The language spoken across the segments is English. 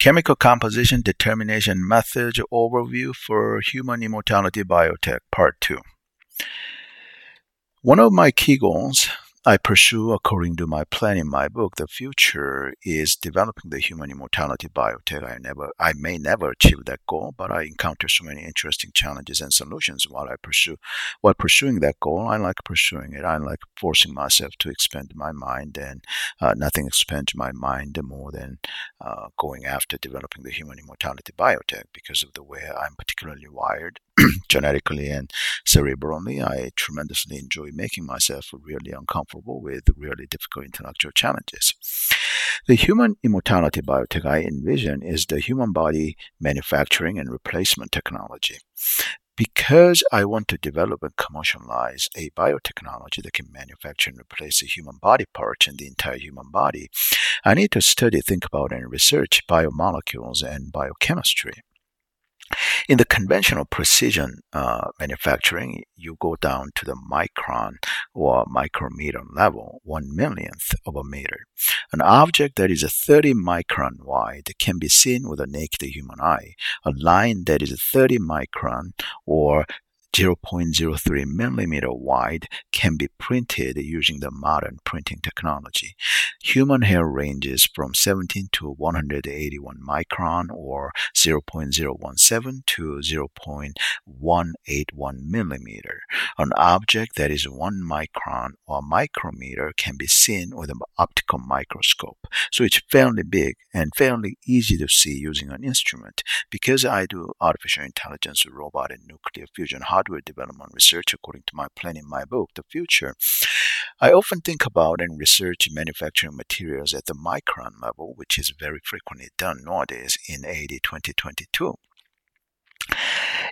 Chemical Composition Determination Methods Overview for Human Immortality Biotech, Part 2. One of my key goals I pursue according to my plan in my book. The future is developing the human immortality biotech. I never, I may never achieve that goal, but I encounter so many interesting challenges and solutions while I pursue, while pursuing that goal. I like pursuing it. I like forcing myself to expand my mind, and uh, nothing expands my mind more than uh, going after developing the human immortality biotech because of the way I'm particularly wired. genetically and cerebrally, I tremendously enjoy making myself really uncomfortable with really difficult intellectual challenges. The human immortality biotech I envision is the human body manufacturing and replacement technology. Because I want to develop and commercialize a biotechnology that can manufacture and replace the human body parts in the entire human body, I need to study, think about, and research biomolecules and biochemistry. In the conventional precision uh, manufacturing, you go down to the micron or micrometer level, one millionth of a meter. An object that is 30 micron wide can be seen with a naked human eye. A line that is 30 micron or 0.03 millimeter wide can be printed using the modern printing technology. Human hair ranges from 17 to 181 micron or 0.017 to 0.181 millimeter. An object that is 1 micron or micrometer can be seen with an optical microscope. So it's fairly big and fairly easy to see using an instrument. Because I do artificial intelligence, robot, and nuclear fusion hardware development research according to my plan in my book, The Future, I often think about and research manufacturing materials at the micron level, which is very frequently done nowadays in AD 2022.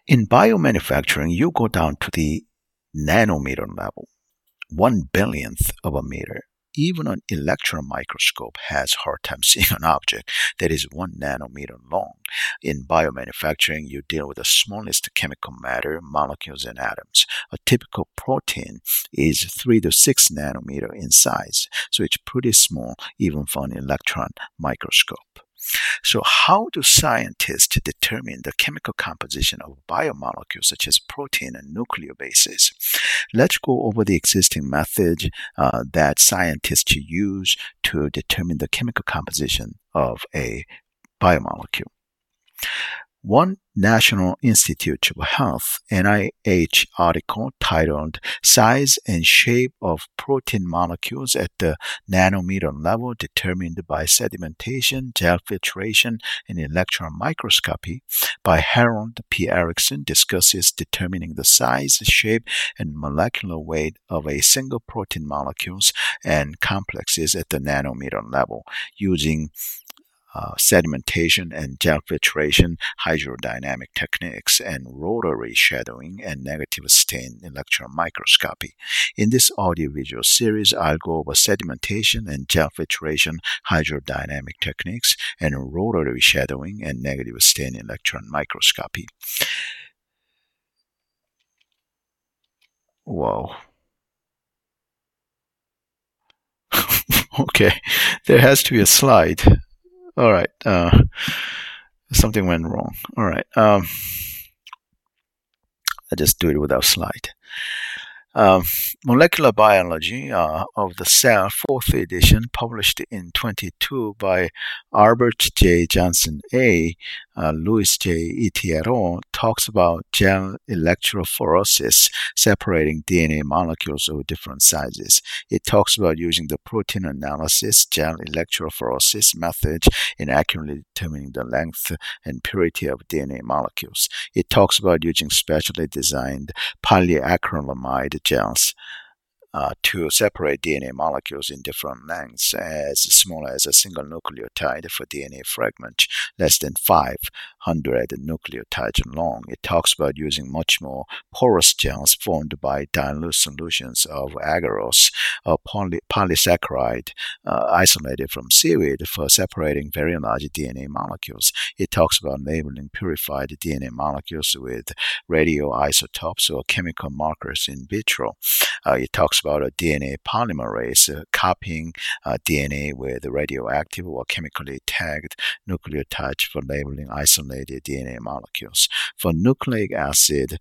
In biomanufacturing, you go down to the nanometer level, one billionth of a meter even an electron microscope has hard time seeing an object that is one nanometer long. In biomanufacturing, you deal with the smallest chemical matter, molecules, and atoms. A typical protein is 3 to 6 nanometer in size, so it's pretty small even for an electron microscope. So, how do scientists determine the chemical composition of biomolecules such as protein and nucleobases? Let's go over the existing methods uh, that scientists use to determine the chemical composition of a biomolecule. One National Institute of Health NIH article titled Size and Shape of Protein Molecules at the Nanometer Level Determined by Sedimentation, Gel Filtration, and Electron Microscopy by Harold P. Erickson discusses determining the size, shape, and molecular weight of a single protein molecules and complexes at the nanometer level using uh, sedimentation and gel filtration, hydrodynamic techniques, and rotary shadowing and negative stain electron microscopy. In this audiovisual series, I'll go over sedimentation and gel filtration, hydrodynamic techniques, and rotary shadowing and negative stain electron microscopy. Whoa. okay, there has to be a slide. All right. Uh, something went wrong. All right. Um, I just do it without slide. Um, Molecular Biology uh, of the Cell, fourth edition, published in 22 by Albert J. Johnson A. Uh, Lewis J. Itiero, talks about gel electrophoresis, separating DNA molecules of different sizes. It talks about using the protein analysis gel electrophoresis method in accurately determining the length and purity of DNA molecules. It talks about using specially designed polyacrylamide gels uh, to separate DNA molecules in different lengths as small as a single nucleotide for DNA fragment less than 500 nucleotides long. It talks about using much more porous gels formed by dilute solutions of agarose, a poly- polysaccharide uh, isolated from seaweed for separating very large DNA molecules. It talks about labeling purified DNA molecules with radioisotopes or chemical markers in vitro. Uh, it talks about a DNA polymerase uh, copying uh, DNA with radioactive or chemically tagged nucleotides for labeling isolated DNA molecules. For nucleic acid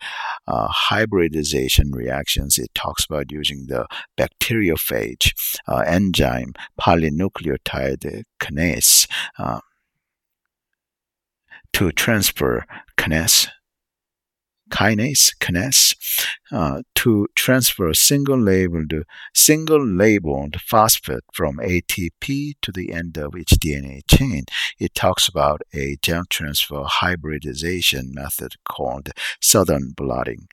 uh, hybridization reactions, it talks about using the bacteriophage enzyme polynucleotide kinase to transfer kinase kinase kinase uh, to transfer a single labeled single labeled phosphate from ATP to the end of each DNA chain. It talks about a gel transfer hybridization method called southern blotting.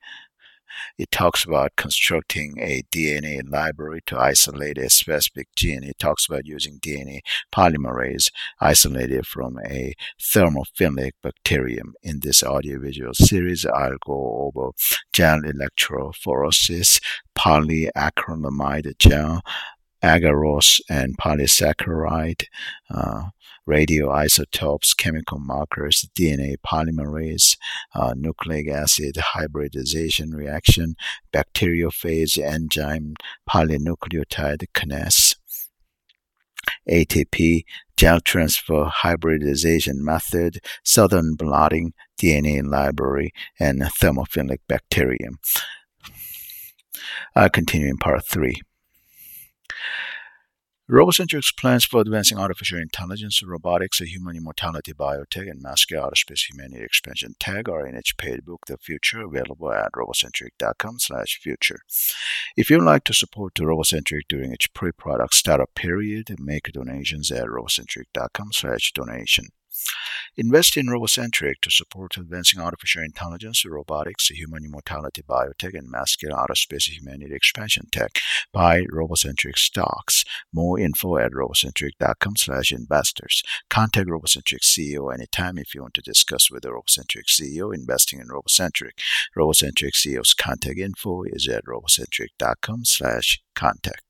It talks about constructing a DNA library to isolate a specific gene. It talks about using DNA polymerase isolated from a thermophilic bacterium. In this audiovisual series, I'll go over gel electrophoresis, polyacrylamide gel, agarose and polysaccharide, uh, radioisotopes, chemical markers, DNA polymerase, uh, nucleic acid hybridization reaction, bacteriophage enzyme polynucleotide kinase. ATP, gel transfer hybridization method, southern blotting, DNA library, and thermophilic bacterium. I'll continue in part 3. Robocentric's plans for advancing artificial intelligence, robotics, human immortality, biotech, and masculine aerospace humanity expansion tag are in its paid book, The Future, available at robocentric.com slash future. If you'd like to support Robocentric during its pre-product startup period, make donations at robocentric.com slash donation. Invest in Robocentric to support advancing artificial intelligence, robotics, human immortality, biotech, and masculine aerospace humanity expansion tech. Buy Robocentric stocks. More info at robocentric.com slash investors. Contact Robocentric CEO anytime if you want to discuss with the Robocentric CEO investing in Robocentric. Robocentric CEO's contact info is at robocentric.com slash contact.